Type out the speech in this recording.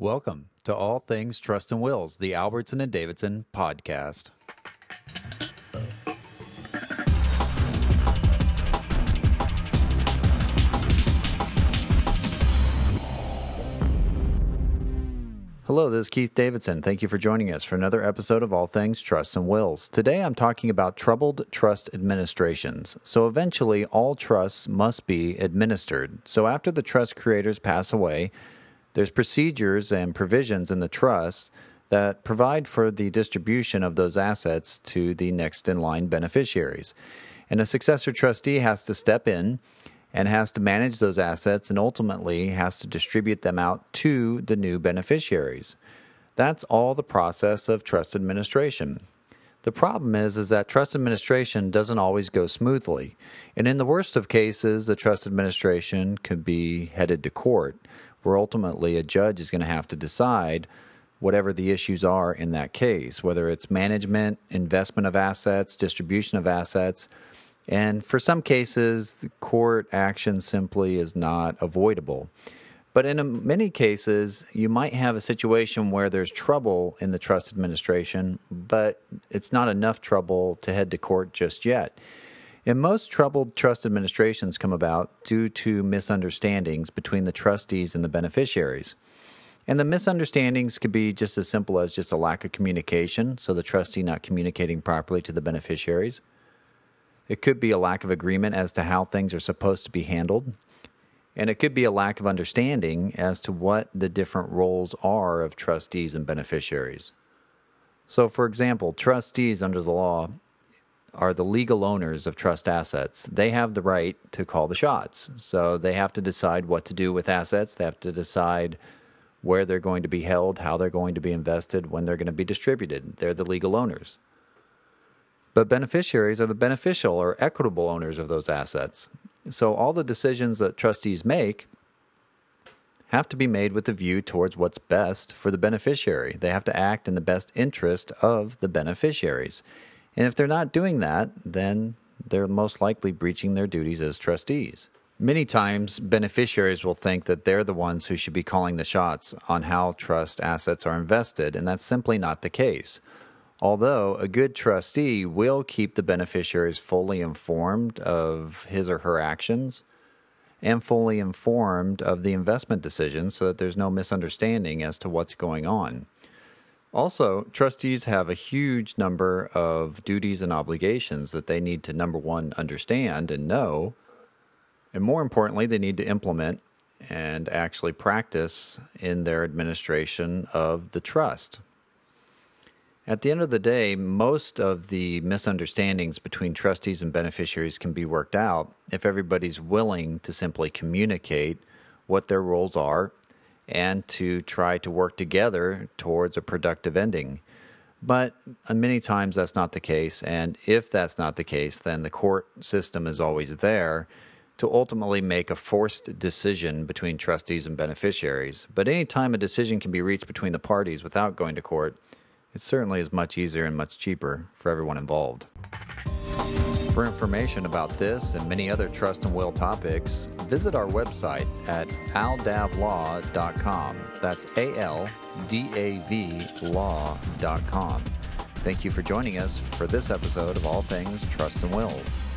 Welcome to All Things Trust and Wills, the Albertson and Davidson podcast. Hello, this is Keith Davidson. Thank you for joining us for another episode of All Things Trusts and Wills. Today I'm talking about troubled trust administrations. So eventually, all trusts must be administered. So after the trust creators pass away, there's procedures and provisions in the trust that provide for the distribution of those assets to the next in line beneficiaries. And a successor trustee has to step in and has to manage those assets and ultimately has to distribute them out to the new beneficiaries. That's all the process of trust administration. The problem is is that trust administration doesn't always go smoothly. And in the worst of cases, the trust administration could be headed to court, where ultimately a judge is going to have to decide whatever the issues are in that case, whether it's management, investment of assets, distribution of assets, and for some cases, court action simply is not avoidable. But in many cases, you might have a situation where there's trouble in the trust administration, but it's not enough trouble to head to court just yet. And most troubled trust administrations come about due to misunderstandings between the trustees and the beneficiaries. And the misunderstandings could be just as simple as just a lack of communication, so the trustee not communicating properly to the beneficiaries. It could be a lack of agreement as to how things are supposed to be handled. And it could be a lack of understanding as to what the different roles are of trustees and beneficiaries. So, for example, trustees under the law are the legal owners of trust assets. They have the right to call the shots. So, they have to decide what to do with assets, they have to decide where they're going to be held, how they're going to be invested, when they're going to be distributed. They're the legal owners. But beneficiaries are the beneficial or equitable owners of those assets. So all the decisions that trustees make have to be made with a view towards what's best for the beneficiary. They have to act in the best interest of the beneficiaries. And if they're not doing that, then they're most likely breaching their duties as trustees. Many times, beneficiaries will think that they're the ones who should be calling the shots on how trust assets are invested, and that's simply not the case. Although a good trustee will keep the beneficiaries fully informed of his or her actions and fully informed of the investment decisions so that there's no misunderstanding as to what's going on. Also, trustees have a huge number of duties and obligations that they need to, number one, understand and know. And more importantly, they need to implement and actually practice in their administration of the trust. At the end of the day, most of the misunderstandings between trustees and beneficiaries can be worked out if everybody's willing to simply communicate what their roles are and to try to work together towards a productive ending. But uh, many times that's not the case. And if that's not the case, then the court system is always there to ultimately make a forced decision between trustees and beneficiaries. But anytime a decision can be reached between the parties without going to court, it certainly is much easier and much cheaper for everyone involved. For information about this and many other trust and will topics, visit our website at aldavlaw.com. That's A L D A V law.com. Thank you for joining us for this episode of All Things Trust and Wills.